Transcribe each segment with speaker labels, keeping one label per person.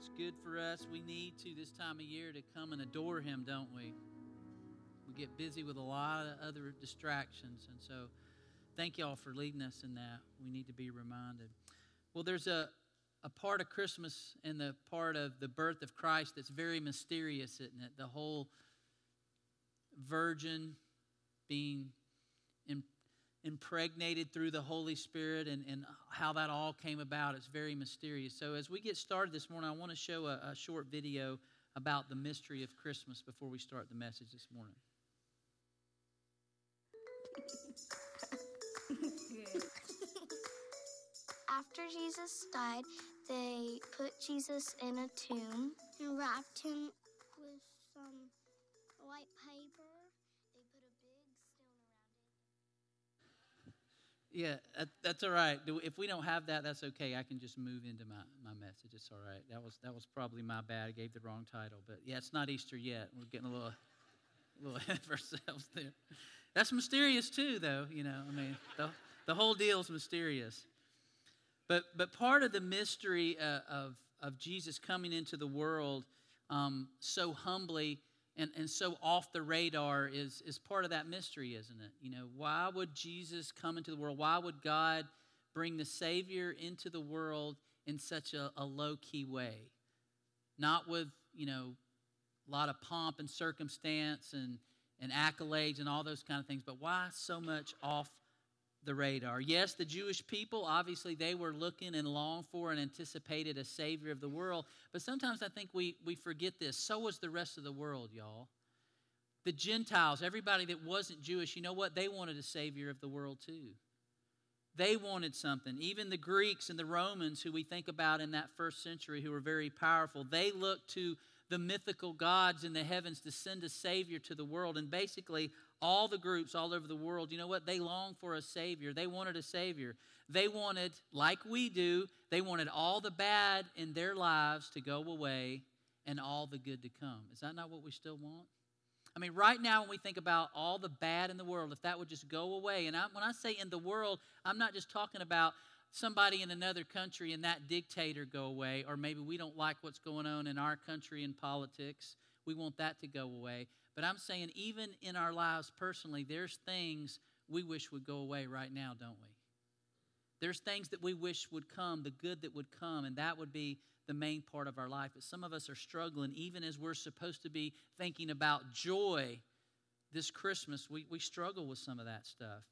Speaker 1: It's good for us. We need to this time of year to come and adore Him, don't we? We get busy with a lot of other distractions. And so, thank y'all for leading us in that. We need to be reminded. Well, there's a, a part of Christmas and the part of the birth of Christ that's very mysterious, isn't it? The whole virgin being impregnated through the Holy Spirit and, and how that all came about. It's very mysterious. So, as we get started this morning, I want to show a, a short video about the mystery of Christmas before we start the message this morning.
Speaker 2: After Jesus died, they put Jesus in a tomb and wrapped him
Speaker 1: Yeah, that, that's all right. If we don't have that, that's okay. I can just move into my, my message. It's all right. That was that was probably my bad. I gave the wrong title, but yeah, it's not Easter yet. We're getting a little a little ahead of ourselves there. That's mysterious too, though. You know, I mean, the the whole deal is mysterious. But but part of the mystery uh, of of Jesus coming into the world um, so humbly and, and so off the radar is, is part of that mystery, isn't it? You know, why would Jesus come into the world? Why would God bring the Savior into the world in such a, a low key way? Not with, you know, a lot of pomp and circumstance and, and accolades and all those kind of things, but why so much off the radar. Yes, the Jewish people, obviously, they were looking and longed for and anticipated a Savior of the world. But sometimes I think we, we forget this. So was the rest of the world, y'all. The Gentiles, everybody that wasn't Jewish, you know what? They wanted a Savior of the world too. They wanted something. Even the Greeks and the Romans, who we think about in that first century, who were very powerful, they looked to the mythical gods in the heavens to send a Savior to the world. And basically, all the groups all over the world, you know what? They long for a Savior. They wanted a Savior. They wanted, like we do, they wanted all the bad in their lives to go away and all the good to come. Is that not what we still want? I mean, right now, when we think about all the bad in the world, if that would just go away, and I, when I say in the world, I'm not just talking about somebody in another country and that dictator go away, or maybe we don't like what's going on in our country in politics. We want that to go away. But I'm saying, even in our lives personally, there's things we wish would go away right now, don't we? There's things that we wish would come, the good that would come, and that would be the main part of our life. But some of us are struggling, even as we're supposed to be thinking about joy this Christmas, we, we struggle with some of that stuff.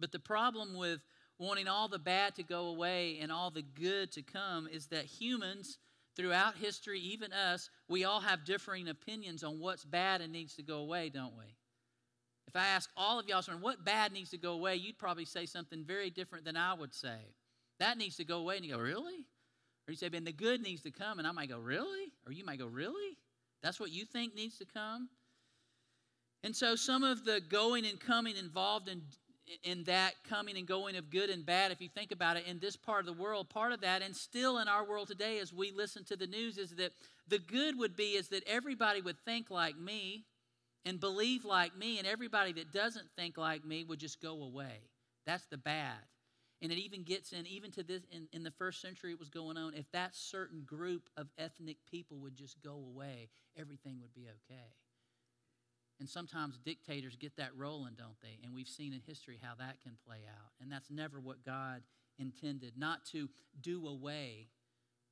Speaker 1: But the problem with wanting all the bad to go away and all the good to come is that humans throughout history, even us, we all have differing opinions on what's bad and needs to go away, don't we? If I ask all of y'all, what bad needs to go away, you'd probably say something very different than I would say. That needs to go away. And you go, really? Or you say, Ben, the good needs to come. And I might go, really? Or you might go, really? That's what you think needs to come? And so some of the going and coming involved in in that coming and going of good and bad, if you think about it, in this part of the world, part of that, and still in our world today, as we listen to the news, is that the good would be is that everybody would think like me and believe like me, and everybody that doesn't think like me would just go away. That's the bad. And it even gets in, even to this, in, in the first century it was going on, if that certain group of ethnic people would just go away, everything would be okay. And sometimes dictators get that rolling, don't they? And we've seen in history how that can play out. And that's never what God intended not to do away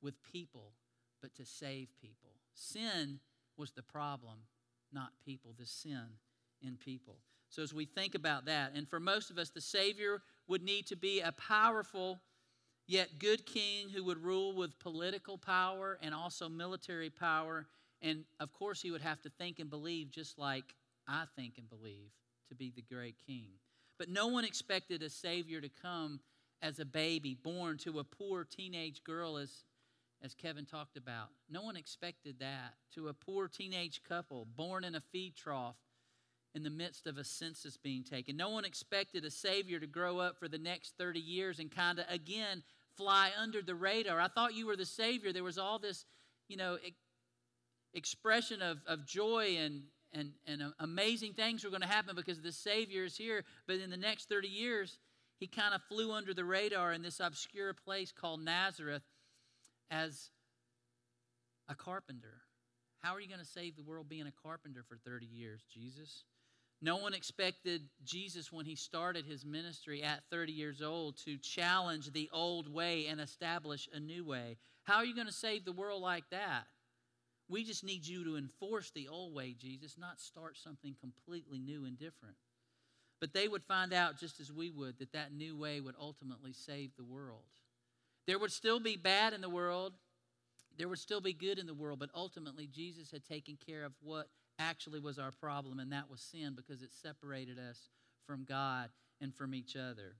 Speaker 1: with people, but to save people. Sin was the problem, not people, the sin in people. So as we think about that, and for most of us, the Savior would need to be a powerful yet good king who would rule with political power and also military power and of course, he would have to think and believe just like I think and believe to be the great king. But no one expected a Savior to come as a baby, born to a poor teenage girl, as, as Kevin talked about. No one expected that. To a poor teenage couple, born in a feed trough in the midst of a census being taken. No one expected a Savior to grow up for the next 30 years and kind of, again, fly under the radar. I thought you were the Savior. There was all this, you know, expression of, of joy and, and, and amazing things were going to happen because the Savior is here. But in the next 30 years, he kind of flew under the radar in this obscure place called Nazareth as a carpenter. How are you going to save the world being a carpenter for 30 years, Jesus? No one expected Jesus when he started his ministry at 30 years old to challenge the old way and establish a new way. How are you going to save the world like that? We just need you to enforce the old way, Jesus, not start something completely new and different. But they would find out, just as we would, that that new way would ultimately save the world. There would still be bad in the world, there would still be good in the world, but ultimately, Jesus had taken care of what actually was our problem, and that was sin because it separated us from God and from each other.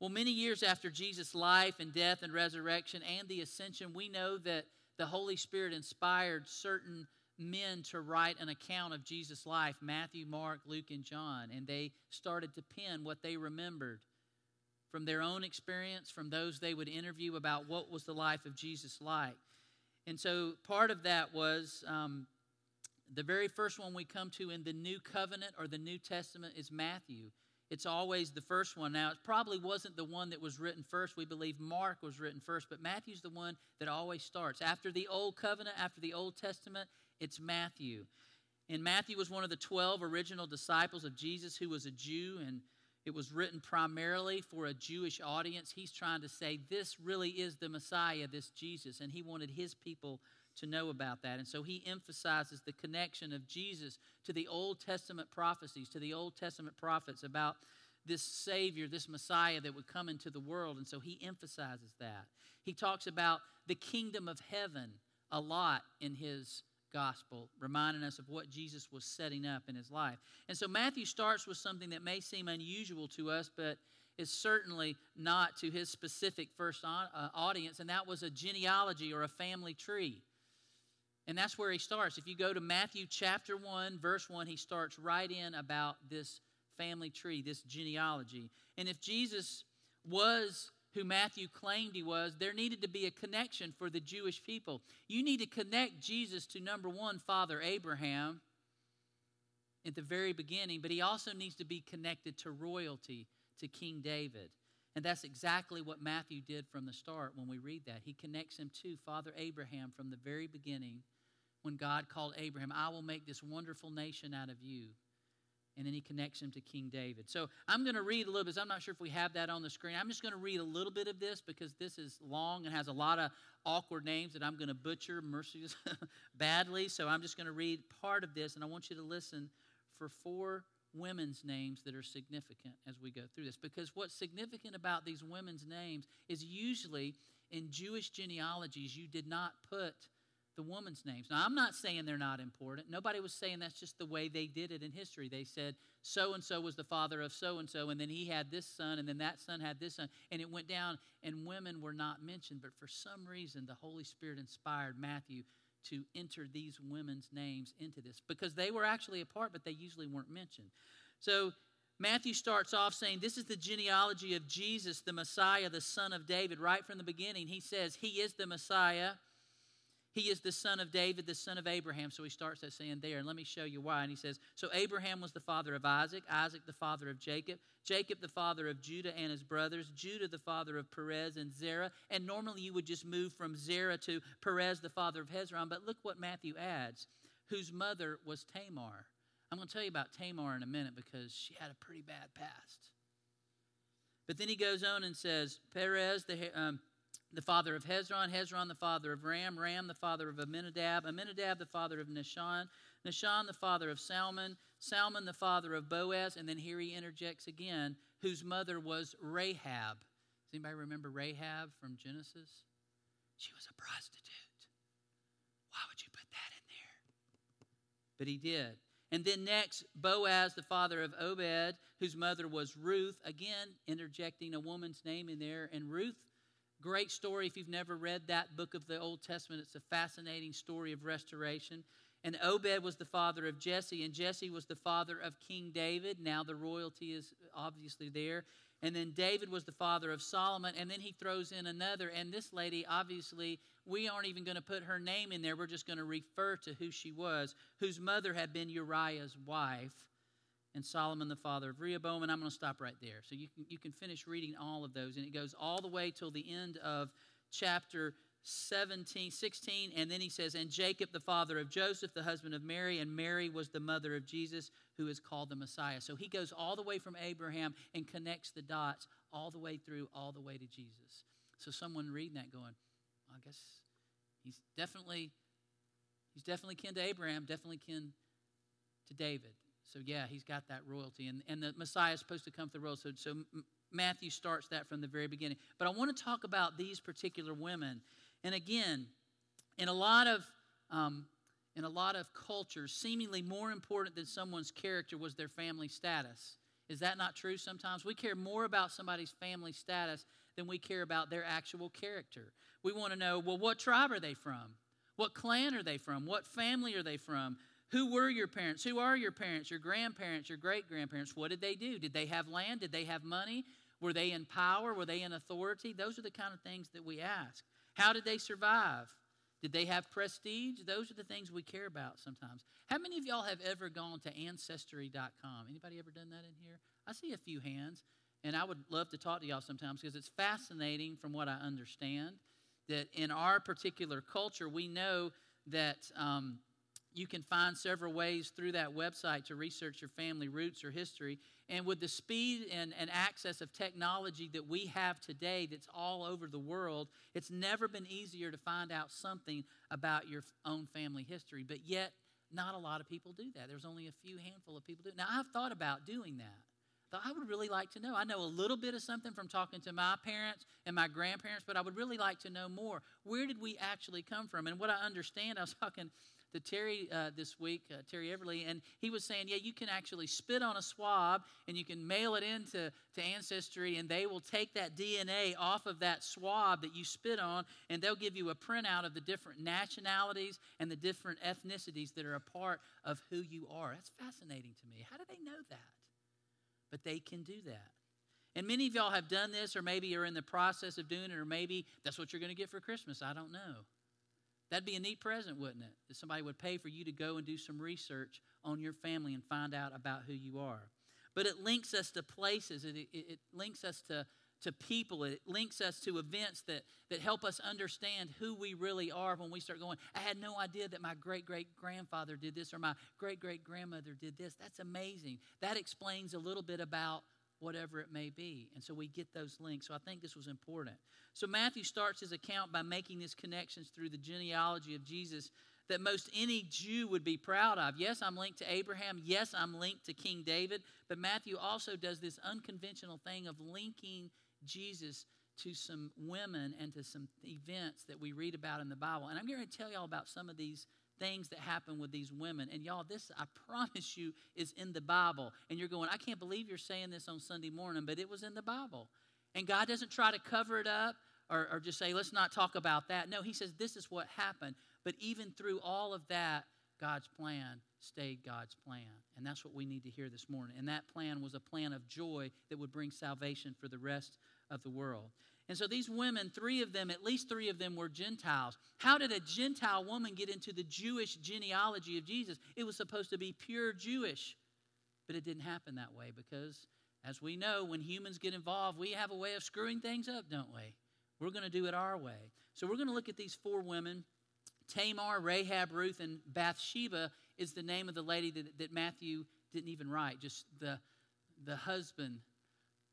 Speaker 1: Well, many years after Jesus' life and death and resurrection and the ascension, we know that the Holy Spirit inspired certain men to write an account of Jesus' life Matthew, Mark, Luke, and John. And they started to pen what they remembered from their own experience, from those they would interview about what was the life of Jesus like. And so part of that was um, the very first one we come to in the New Covenant or the New Testament is Matthew. It's always the first one. Now, it probably wasn't the one that was written first. We believe Mark was written first, but Matthew's the one that always starts. After the Old Covenant, after the Old Testament, it's Matthew. And Matthew was one of the 12 original disciples of Jesus who was a Jew, and it was written primarily for a Jewish audience. He's trying to say this really is the Messiah, this Jesus, and he wanted his people to know about that. And so he emphasizes the connection of Jesus to the Old Testament prophecies, to the Old Testament prophets about this Savior, this Messiah that would come into the world. And so he emphasizes that. He talks about the kingdom of heaven a lot in his gospel, reminding us of what Jesus was setting up in his life. And so Matthew starts with something that may seem unusual to us, but is certainly not to his specific first uh, audience, and that was a genealogy or a family tree. And that's where he starts. If you go to Matthew chapter 1, verse 1, he starts right in about this family tree, this genealogy. And if Jesus was who Matthew claimed he was, there needed to be a connection for the Jewish people. You need to connect Jesus to number one, Father Abraham at the very beginning, but he also needs to be connected to royalty, to King David. And that's exactly what Matthew did from the start when we read that. He connects him to Father Abraham from the very beginning when God called Abraham, I will make this wonderful nation out of you. And then he connects him to King David. So I'm going to read a little bit. I'm not sure if we have that on the screen. I'm just going to read a little bit of this because this is long and has a lot of awkward names that I'm going to butcher mercies badly. So I'm just going to read part of this, and I want you to listen for four women's names that are significant as we go through this. Because what's significant about these women's names is usually in Jewish genealogies, you did not put the woman's names. Now, I'm not saying they're not important. Nobody was saying that's just the way they did it in history. They said so and so was the father of so and so, and then he had this son, and then that son had this son, and it went down, and women were not mentioned. But for some reason, the Holy Spirit inspired Matthew to enter these women's names into this because they were actually a part, but they usually weren't mentioned. So Matthew starts off saying, This is the genealogy of Jesus, the Messiah, the son of David. Right from the beginning, he says, He is the Messiah. He is the son of David, the son of Abraham. So he starts that saying there. And let me show you why. And he says, So Abraham was the father of Isaac, Isaac the father of Jacob, Jacob the father of Judah and his brothers, Judah the father of Perez and Zerah. And normally you would just move from Zerah to Perez the father of Hezron. But look what Matthew adds, whose mother was Tamar. I'm going to tell you about Tamar in a minute because she had a pretty bad past. But then he goes on and says, Perez, the, um, the father of Hezron, Hezron the father of Ram, Ram the father of Amminadab, Amminadab the father of Nahshon, Nahshon the father of Salmon, Salmon the father of Boaz, and then here he interjects again, whose mother was Rahab. Does anybody remember Rahab from Genesis? She was a prostitute. Why would you put that in there? But he did. And then next, Boaz, the father of Obed, whose mother was Ruth, again interjecting a woman's name in there. And Ruth Great story if you've never read that book of the Old Testament. It's a fascinating story of restoration. And Obed was the father of Jesse, and Jesse was the father of King David. Now the royalty is obviously there. And then David was the father of Solomon, and then he throws in another. And this lady, obviously, we aren't even going to put her name in there. We're just going to refer to who she was, whose mother had been Uriah's wife and Solomon the father of Rehoboam. And I'm going to stop right there. So you can, you can finish reading all of those. And it goes all the way till the end of chapter 17, 16, and then he says, And Jacob, the father of Joseph, the husband of Mary, and Mary was the mother of Jesus, who is called the Messiah. So he goes all the way from Abraham and connects the dots all the way through, all the way to Jesus. So someone reading that going, I guess he's definitely he's definitely kin to Abraham, definitely kin to David. So yeah, he's got that royalty, and and the Messiah is supposed to come through royalty. So, so Matthew starts that from the very beginning. But I want to talk about these particular women, and again, in a lot of um, in a lot of cultures, seemingly more important than someone's character was their family status. Is that not true sometimes? We care more about somebody's family status than we care about their actual character. We want to know, well, what tribe are they from? What clan are they from? What family are they from? Who were your parents? Who are your parents, your grandparents, your great grandparents? What did they do? Did they have land? Did they have money? Were they in power? Were they in authority? Those are the kind of things that we ask. How did they survive? Did they have prestige? Those are the things we care about sometimes. How many of y'all have ever gone to ancestry.com? Anybody ever done that in here? I see a few hands, and I would love to talk to y'all sometimes because it's fascinating from what I understand that in our particular culture, we know that um, you can find several ways through that website to research your family roots or history. And with the speed and, and access of technology that we have today, that's all over the world, it's never been easier to find out something about your own family history. But yet, not a lot of people do that. There's only a few handful of people do. Now, I've thought about doing that. Thought I would really like to know. I know a little bit of something from talking to my parents and my grandparents, but I would really like to know more. Where did we actually come from? And what I understand, I was talking to Terry uh, this week, uh, Terry Everly, and he was saying, yeah, you can actually spit on a swab and you can mail it into to Ancestry, and they will take that DNA off of that swab that you spit on, and they'll give you a printout of the different nationalities and the different ethnicities that are a part of who you are. That's fascinating to me. How do they know that? But they can do that. And many of y'all have done this, or maybe you're in the process of doing it, or maybe that's what you're going to get for Christmas. I don't know. That'd be a neat present, wouldn't it? That somebody would pay for you to go and do some research on your family and find out about who you are. But it links us to places, it, it, it links us to, to people, it links us to events that, that help us understand who we really are when we start going, I had no idea that my great great grandfather did this or my great great grandmother did this. That's amazing. That explains a little bit about whatever it may be. And so we get those links. So I think this was important. So Matthew starts his account by making these connections through the genealogy of Jesus that most any Jew would be proud of. Yes, I'm linked to Abraham. Yes, I'm linked to King David. But Matthew also does this unconventional thing of linking Jesus to some women and to some events that we read about in the Bible. And I'm going to tell y'all about some of these things that happen with these women. And y'all, this, I promise you, is in the Bible. And you're going, I can't believe you're saying this on Sunday morning, but it was in the Bible. And God doesn't try to cover it up or, or just say, let's not talk about that. No, He says, this is what happened. But even through all of that, God's plan stayed God's plan. And that's what we need to hear this morning. And that plan was a plan of joy that would bring salvation for the rest of the world. And so these women, three of them, at least three of them, were Gentiles. How did a Gentile woman get into the Jewish genealogy of Jesus? It was supposed to be pure Jewish, but it didn't happen that way because, as we know, when humans get involved, we have a way of screwing things up, don't we? We're going to do it our way. So we're going to look at these four women. Tamar, Rahab, Ruth, and Bathsheba is the name of the lady that, that Matthew didn't even write, just the, the husband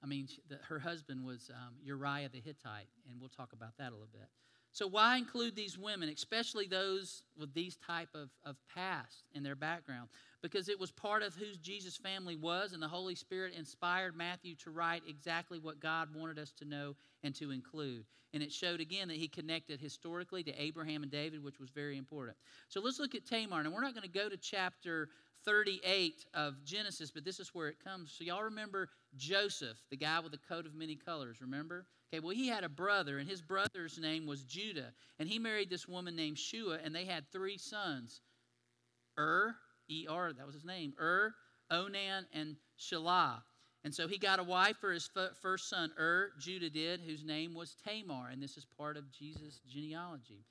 Speaker 1: I mean, the, her husband was um, Uriah the Hittite, and we'll talk about that a little bit. So, why include these women, especially those with these type of, of past in their background? Because it was part of who Jesus' family was, and the Holy Spirit inspired Matthew to write exactly what God wanted us to know and to include. And it showed again that he connected historically to Abraham and David, which was very important. So, let's look at Tamar. And we're not going to go to chapter 38 of Genesis, but this is where it comes. So, y'all remember Joseph, the guy with the coat of many colors, remember? Okay, well, he had a brother, and his brother's name was Judah. And he married this woman named Shua, and they had three sons Ur, E R, that was his name, Ur, Onan, and Shelah. And so he got a wife for his first son, Ur, Judah did, whose name was Tamar. And this is part of Jesus' genealogy.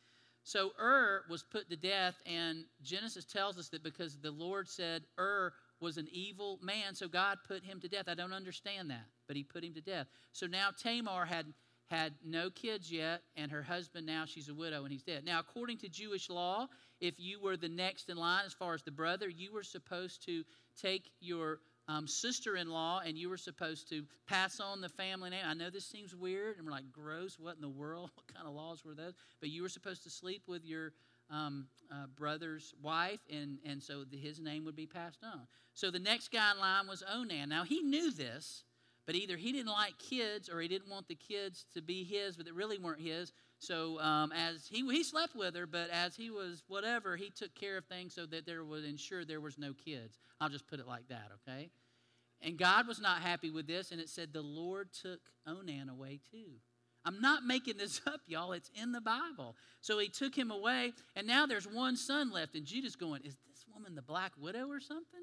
Speaker 1: So Ur was put to death, and Genesis tells us that because the Lord said Ur was an evil man, so God put him to death. I don't understand that, but he put him to death. So now Tamar had had no kids yet, and her husband now she's a widow and he's dead. Now, according to Jewish law, if you were the next in line as far as the brother, you were supposed to take your um, sister in law and you were supposed to pass on the family name. I know this seems weird and we're like, gross, what in the world? What kind of laws were those? But you were supposed to sleep with your um, uh, brother's wife, and, and so the, his name would be passed on. So the next guy in line was Onan. Now he knew this, but either he didn't like kids or he didn't want the kids to be his, but they really weren't his. So um, as he, he slept with her, but as he was whatever, he took care of things so that there would ensure there was no kids. I'll just put it like that, okay? And God was not happy with this, and it said the Lord took Onan away too. I'm not making this up, y'all. It's in the Bible. So he took him away, and now there's one son left, and Judah's going, Is this woman the black widow or something?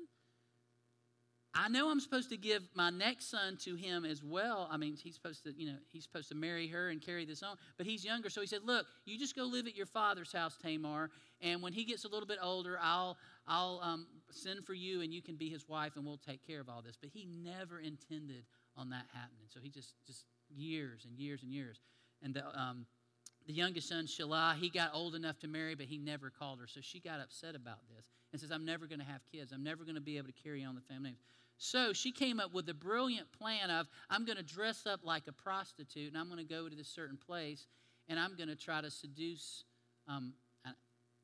Speaker 1: I know I'm supposed to give my next son to him as well. I mean, he's supposed to, you know, he's supposed to marry her and carry this on, but he's younger. So he said, "Look, you just go live at your father's house, Tamar, and when he gets a little bit older, I'll I'll um, send for you, and you can be his wife, and we'll take care of all this." But he never intended on that happening. So he just just years and years and years, and the um, the youngest son, Shelah, he got old enough to marry, but he never called her. So she got upset about this and says, I'm never going to have kids. I'm never going to be able to carry on the family. So she came up with a brilliant plan of, I'm going to dress up like a prostitute and I'm going to go to this certain place and I'm going to try to seduce um,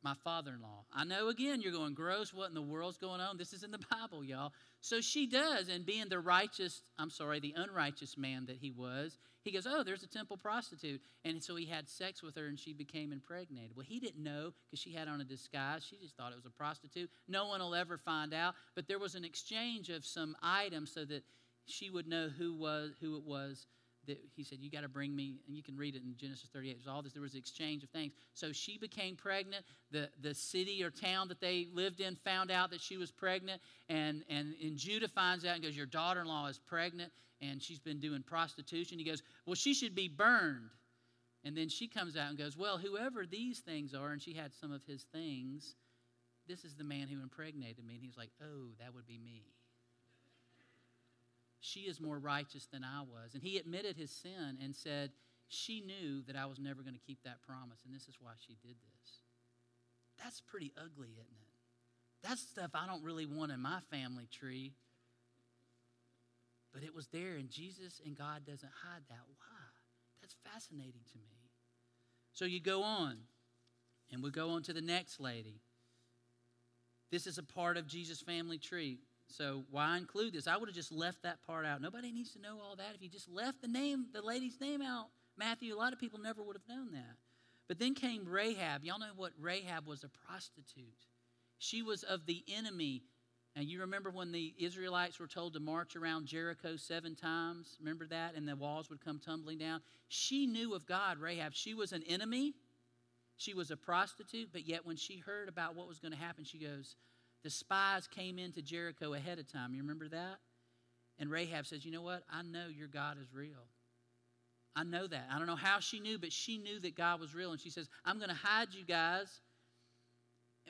Speaker 1: my father in law. I know again you're going, gross, what in the world's going on? This is in the Bible, y'all. So she does, and being the righteous, I'm sorry, the unrighteous man that he was, he goes, Oh, there's a temple prostitute. And so he had sex with her and she became impregnated. Well, he didn't know because she had on a disguise. She just thought it was a prostitute. No one will ever find out. But there was an exchange of some items so that she would know who was who it was that he said, You got to bring me, and you can read it in Genesis 38. There's all this, there was an exchange of things. So she became pregnant. The, the city or town that they lived in found out that she was pregnant. And, and, and Judah finds out and goes, Your daughter in law is pregnant, and she's been doing prostitution. He goes, Well, she should be burned. And then she comes out and goes, Well, whoever these things are, and she had some of his things, this is the man who impregnated me. And he's like, Oh, that would be me she is more righteous than I was. And he admitted his sin and said, She knew that I was never going to keep that promise, and this is why she did this. That's pretty ugly, isn't it? That's stuff I don't really want in my family tree. But it was there, and Jesus and God doesn't hide that. Why? That's fascinating to me. So you go on, and we go on to the next lady. This is a part of Jesus' family tree. So why include this? I would have just left that part out. Nobody needs to know all that. If you just left the name, the lady's name out, Matthew, a lot of people never would have known that. But then came Rahab. Y'all know what Rahab was a prostitute. She was of the enemy. And you remember when the Israelites were told to march around Jericho seven times? Remember that? And the walls would come tumbling down. She knew of God, Rahab. She was an enemy. She was a prostitute, but yet when she heard about what was going to happen, she goes, the spies came into Jericho ahead of time. You remember that? And Rahab says, You know what? I know your God is real. I know that. I don't know how she knew, but she knew that God was real. And she says, I'm going to hide you guys,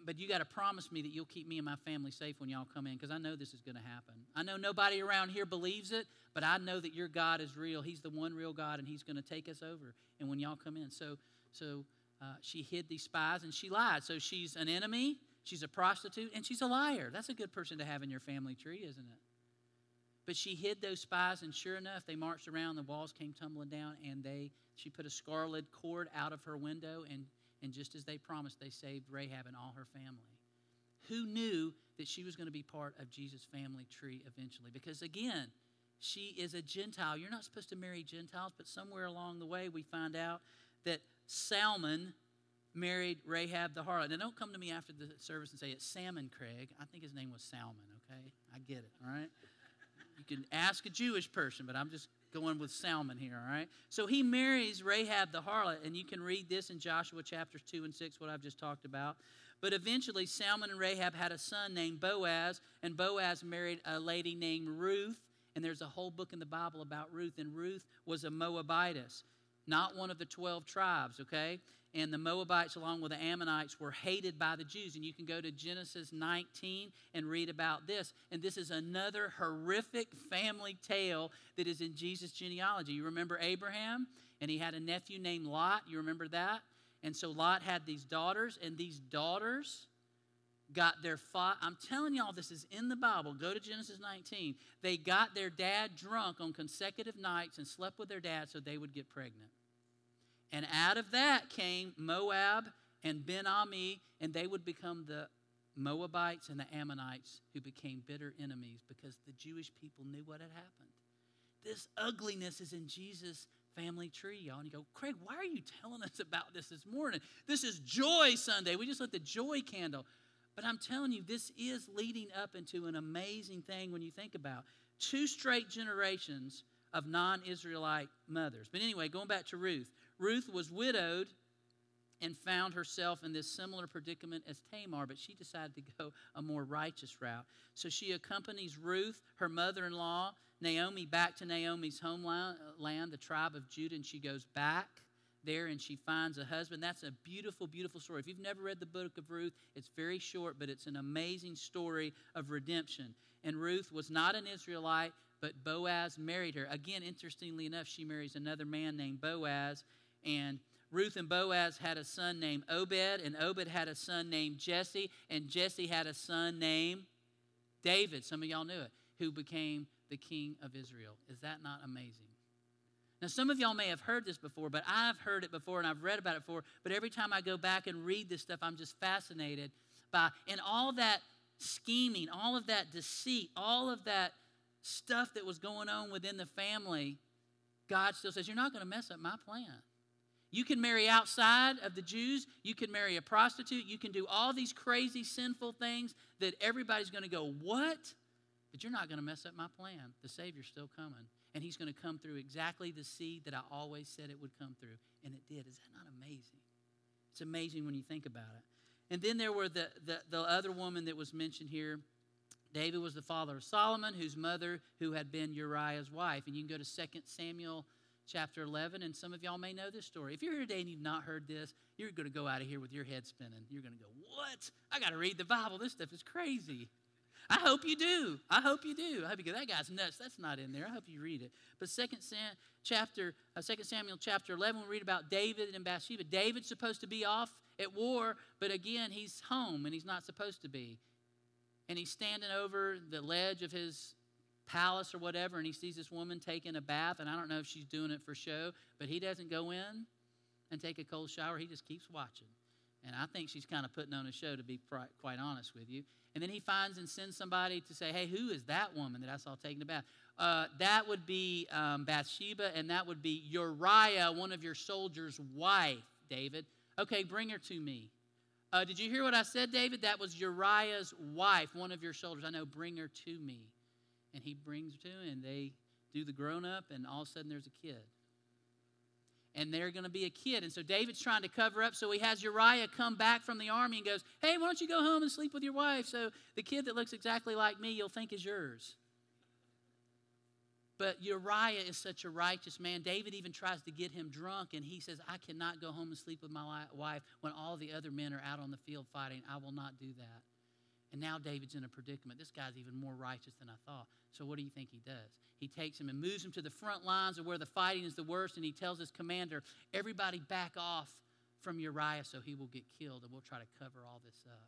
Speaker 1: but you got to promise me that you'll keep me and my family safe when y'all come in because I know this is going to happen. I know nobody around here believes it, but I know that your God is real. He's the one real God, and He's going to take us over. And when y'all come in, so so uh, she hid these spies and she lied. So she's an enemy she's a prostitute, and she's a liar. That's a good person to have in your family tree, isn't it? But she hid those spies, and sure enough, they marched around, the walls came tumbling down, and they she put a scarlet cord out of her window, and, and just as they promised, they saved Rahab and all her family. Who knew that she was going to be part of Jesus' family tree eventually? Because again, she is a Gentile. You're not supposed to marry Gentiles, but somewhere along the way, we find out that Salmon, married Rahab the harlot. Now, don't come to me after the service and say it's Salmon Craig. I think his name was Salmon, okay? I get it, all right? You can ask a Jewish person, but I'm just going with Salmon here, all right? So he marries Rahab the harlot, and you can read this in Joshua chapters 2 and 6, what I've just talked about. But eventually, Salmon and Rahab had a son named Boaz, and Boaz married a lady named Ruth. And there's a whole book in the Bible about Ruth, and Ruth was a Moabitess, not one of the 12 tribes, okay? And the Moabites, along with the Ammonites, were hated by the Jews. And you can go to Genesis 19 and read about this. And this is another horrific family tale that is in Jesus' genealogy. You remember Abraham? And he had a nephew named Lot. You remember that? And so Lot had these daughters, and these daughters got their fa- I'm telling y'all this is in the Bible. Go to Genesis 19. They got their dad drunk on consecutive nights and slept with their dad so they would get pregnant. And out of that came Moab and Ben Ami, and they would become the Moabites and the Ammonites who became bitter enemies because the Jewish people knew what had happened. This ugliness is in Jesus' family tree, y'all. And you go, Craig, why are you telling us about this this morning? This is Joy Sunday. We just lit the joy candle. But I'm telling you, this is leading up into an amazing thing when you think about two straight generations of non Israelite mothers. But anyway, going back to Ruth, Ruth was widowed and found herself in this similar predicament as Tamar, but she decided to go a more righteous route. So she accompanies Ruth, her mother in law, Naomi, back to Naomi's homeland, the tribe of Judah, and she goes back there and she finds a husband. That's a beautiful, beautiful story. If you've never read the book of Ruth, it's very short, but it's an amazing story of redemption. And Ruth was not an Israelite, but Boaz married her. Again, interestingly enough, she marries another man named Boaz, and Ruth and Boaz had a son named Obed, and Obed had a son named Jesse, and Jesse had a son named David. Some of y'all knew it, who became the king of Israel. Is that not amazing? Now, some of y'all may have heard this before, but I've heard it before and I've read about it before. But every time I go back and read this stuff, I'm just fascinated by, and all that scheming, all of that deceit, all of that stuff that was going on within the family, God still says, You're not going to mess up my plan. You can marry outside of the Jews. You can marry a prostitute. You can do all these crazy, sinful things that everybody's going to go, What? But you're not going to mess up my plan. The Savior's still coming. And He's going to come through exactly the seed that I always said it would come through. And it did. Is that not amazing? It's amazing when you think about it. And then there were the, the, the other woman that was mentioned here. David was the father of Solomon, whose mother, who had been Uriah's wife. And you can go to 2 Samuel chapter 11, and some of y'all may know this story. If you're here today and you've not heard this, you're going to go out of here with your head spinning. You're going to go, What? I got to read the Bible. This stuff is crazy. I hope you do. I hope you do. I hope you go, that guy's nuts. That's not in there. I hope you read it. But second Sam, chapter, uh, 2 Samuel chapter 11, we read about David and Bathsheba. David's supposed to be off at war, but again, he's home and he's not supposed to be. And he's standing over the ledge of his palace or whatever, and he sees this woman taking a bath, and I don't know if she's doing it for show, but he doesn't go in and take a cold shower. He just keeps watching. And I think she's kind of putting on a show, to be quite honest with you. And then he finds and sends somebody to say, Hey, who is that woman that I saw taking a bath? Uh, that would be um, Bathsheba, and that would be Uriah, one of your soldiers' wife, David. Okay, bring her to me. Uh, did you hear what I said, David? That was Uriah's wife, one of your soldiers. I know, bring her to me and he brings to and they do the grown up, and all of a sudden there's a kid. And they're going to be a kid. And so David's trying to cover up. So he has Uriah come back from the army and goes, Hey, why don't you go home and sleep with your wife? So the kid that looks exactly like me, you'll think is yours. But Uriah is such a righteous man. David even tries to get him drunk, and he says, I cannot go home and sleep with my wife when all the other men are out on the field fighting. I will not do that. And now David's in a predicament. This guy's even more righteous than I thought. So what do you think he does? He takes him and moves him to the front lines of where the fighting is the worst, and he tells his commander, everybody back off from Uriah so he will get killed, and we'll try to cover all this up.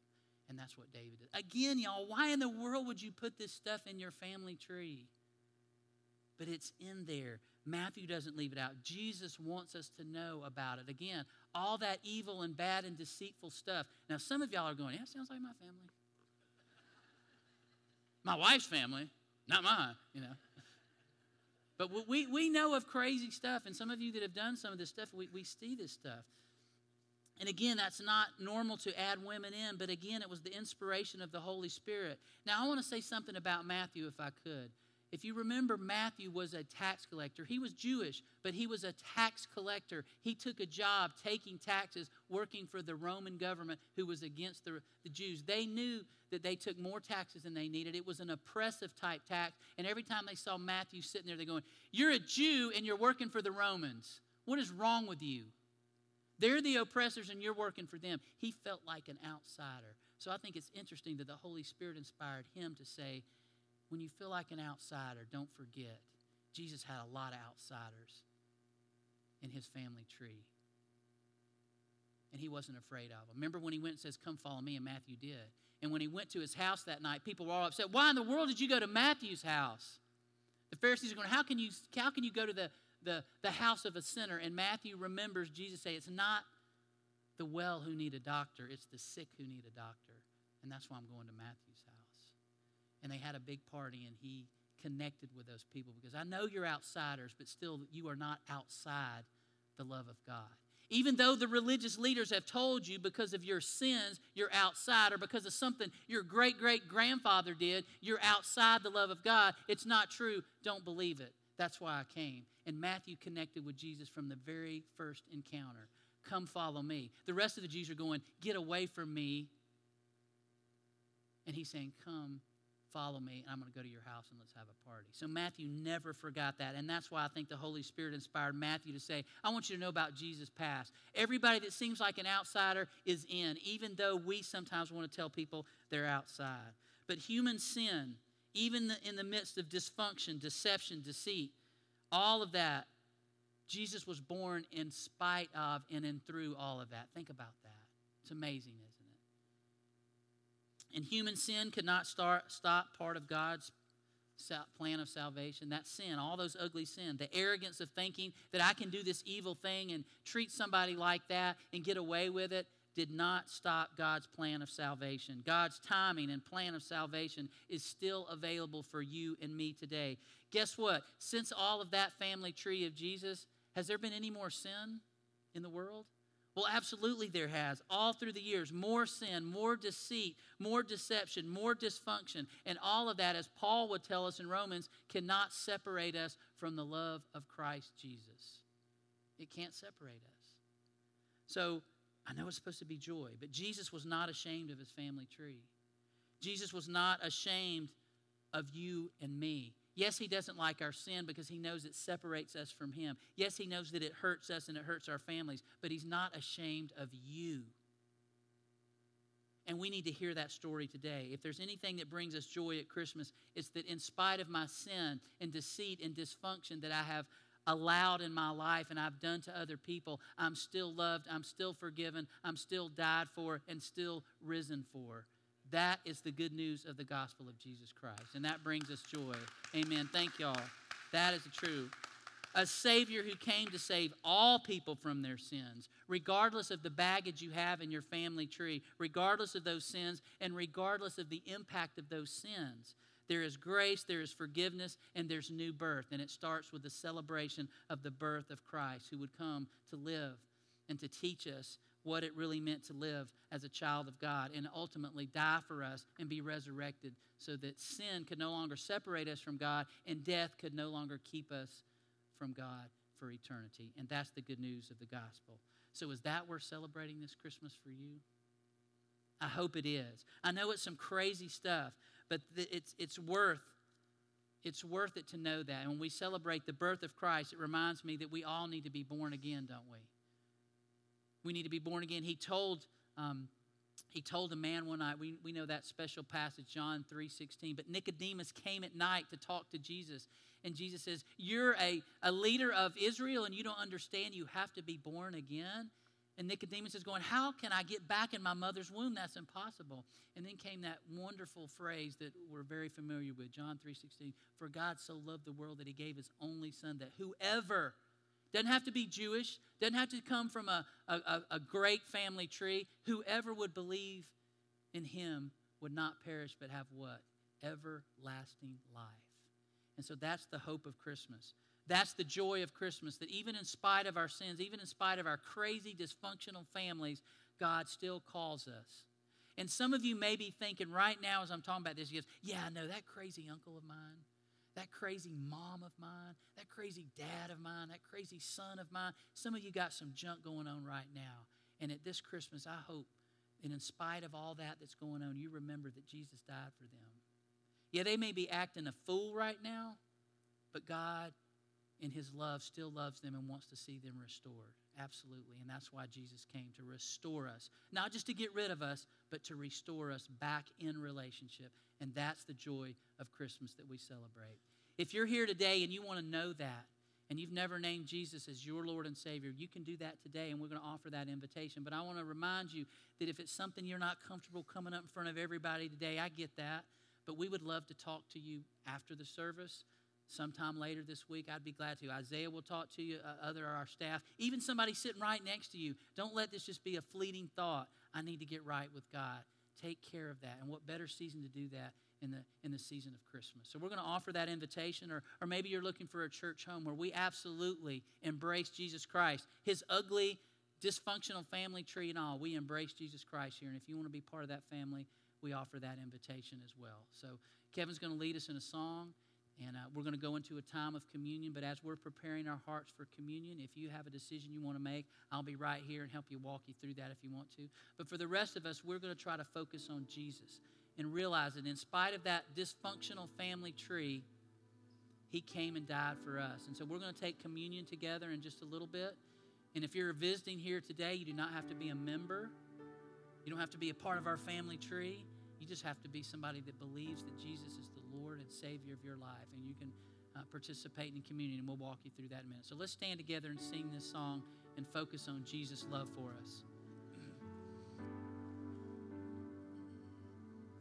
Speaker 1: And that's what David did. Again, y'all, why in the world would you put this stuff in your family tree? But it's in there. Matthew doesn't leave it out. Jesus wants us to know about it. Again, all that evil and bad and deceitful stuff. Now, some of y'all are going, yeah, sounds like my family my wife's family, not mine, you know. But we, we know of crazy stuff, and some of you that have done some of this stuff, we, we see this stuff. And again, that's not normal to add women in, but again, it was the inspiration of the Holy Spirit. Now, I want to say something about Matthew, if I could. If you remember, Matthew was a tax collector. He was Jewish, but he was a tax collector. He took a job taking taxes, working for the Roman government who was against the, the Jews. They knew that they took more taxes than they needed. It was an oppressive type tax. And every time they saw Matthew sitting there, they're going, You're a Jew and you're working for the Romans. What is wrong with you? They're the oppressors and you're working for them. He felt like an outsider. So I think it's interesting that the Holy Spirit inspired him to say, when you feel like an outsider, don't forget, Jesus had a lot of outsiders. in his family tree. And he wasn't afraid of them. Remember when he went and says, Come follow me, and Matthew did. And when he went to his house that night, people were all upset. Why in the world did you go to Matthew's house? The Pharisees are going, How can you, how can you go to the, the, the house of a sinner? And Matthew remembers Jesus say, It's not the well who need a doctor, it's the sick who need a doctor. And that's why I'm going to Matthew's house. And they had a big party, and he connected with those people because I know you're outsiders, but still you are not outside the love of God. Even though the religious leaders have told you because of your sins, you're outside, or because of something your great great grandfather did, you're outside the love of God, it's not true. Don't believe it. That's why I came. And Matthew connected with Jesus from the very first encounter. Come follow me. The rest of the Jews are going, Get away from me. And he's saying, Come follow me, and I'm going to go to your house and let's have a party. So Matthew never forgot that. And that's why I think the Holy Spirit inspired Matthew to say, I want you to know about Jesus' past. Everybody that seems like an outsider is in, even though we sometimes want to tell people they're outside. But human sin, even in the midst of dysfunction, deception, deceit, all of that, Jesus was born in spite of and in through all of that. Think about that. It's amazing? And human sin could not start, stop part of God's plan of salvation. That sin, all those ugly sin, the arrogance of thinking that I can do this evil thing and treat somebody like that and get away with it, did not stop God's plan of salvation. God's timing and plan of salvation is still available for you and me today. Guess what? Since all of that family tree of Jesus, has there been any more sin in the world? Well, absolutely, there has. All through the years, more sin, more deceit, more deception, more dysfunction. And all of that, as Paul would tell us in Romans, cannot separate us from the love of Christ Jesus. It can't separate us. So I know it's supposed to be joy, but Jesus was not ashamed of his family tree. Jesus was not ashamed of you and me. Yes, He doesn't like our sin because He knows it separates us from Him. Yes, He knows that it hurts us and it hurts our families, but He's not ashamed of you. And we need to hear that story today. If there's anything that brings us joy at Christmas, it's that in spite of my sin and deceit and dysfunction that I have allowed in my life and I've done to other people, I'm still loved, I'm still forgiven, I'm still died for, and still risen for. That is the good news of the gospel of Jesus Christ. And that brings us joy. Amen. Thank y'all. That is the truth. A Savior who came to save all people from their sins, regardless of the baggage you have in your family tree, regardless of those sins, and regardless of the impact of those sins. There is grace, there is forgiveness, and there's new birth. And it starts with the celebration of the birth of Christ, who would come to live and to teach us what it really meant to live as a child of God and ultimately die for us and be resurrected so that sin could no longer separate us from God and death could no longer keep us from God for eternity. And that's the good news of the gospel. So, is that worth celebrating this Christmas for you? I hope it is. I know it's some crazy stuff, but it's, it's worth it's worth it to know that. And when we celebrate the birth of Christ, it reminds me that we all need to be born again, don't we? We need to be born again. He told, um, he told a man one night, we, we know that special passage, John 3 16, but Nicodemus came at night to talk to Jesus. And Jesus says, You're a, a leader of Israel and you don't understand you have to be born again. And Nicodemus is going, How can I get back in my mother's womb? That's impossible. And then came that wonderful phrase that we're very familiar with, John 3:16. For God so loved the world that he gave his only son that whoever doesn't have to be Jewish, doesn't have to come from a, a, a great family tree. Whoever would believe in him would not perish but have what? Everlasting life. And so that's the hope of Christmas. That's the joy of Christmas, that even in spite of our sins, even in spite of our crazy, dysfunctional families, God still calls us. And some of you may be thinking right now as I'm talking about this, yeah, I know that crazy uncle of mine that crazy mom of mine, that crazy dad of mine, that crazy son of mine. Some of you got some junk going on right now. And at this Christmas, I hope, and in spite of all that that's going on, you remember that Jesus died for them. Yeah, they may be acting a fool right now, but God, in His love, still loves them and wants to see them restored. Absolutely. And that's why Jesus came to restore us. Not just to get rid of us, but to restore us back in relationship. And that's the joy of Christmas that we celebrate. If you're here today and you want to know that, and you've never named Jesus as your Lord and Savior, you can do that today, and we're going to offer that invitation. But I want to remind you that if it's something you're not comfortable coming up in front of everybody today, I get that. But we would love to talk to you after the service. Sometime later this week, I'd be glad to. Isaiah will talk to you, uh, other our staff, even somebody sitting right next to you. Don't let this just be a fleeting thought. I need to get right with God. Take care of that. And what better season to do that in the in the season of Christmas. So we're going to offer that invitation or or maybe you're looking for a church home where we absolutely embrace Jesus Christ. His ugly dysfunctional family tree and all. We embrace Jesus Christ here and if you want to be part of that family, we offer that invitation as well. So Kevin's going to lead us in a song and uh, we're going to go into a time of communion. But as we're preparing our hearts for communion, if you have a decision you want to make, I'll be right here and help you walk you through that if you want to. But for the rest of us, we're going to try to focus on Jesus and realize that in spite of that dysfunctional family tree, He came and died for us. And so we're going to take communion together in just a little bit. And if you're visiting here today, you do not have to be a member, you don't have to be a part of our family tree. You just have to be somebody that believes that Jesus is the Lord and Savior of your life. And you can uh, participate in communion, and we'll walk you through that in a minute. So let's stand together and sing this song and focus on Jesus' love for us.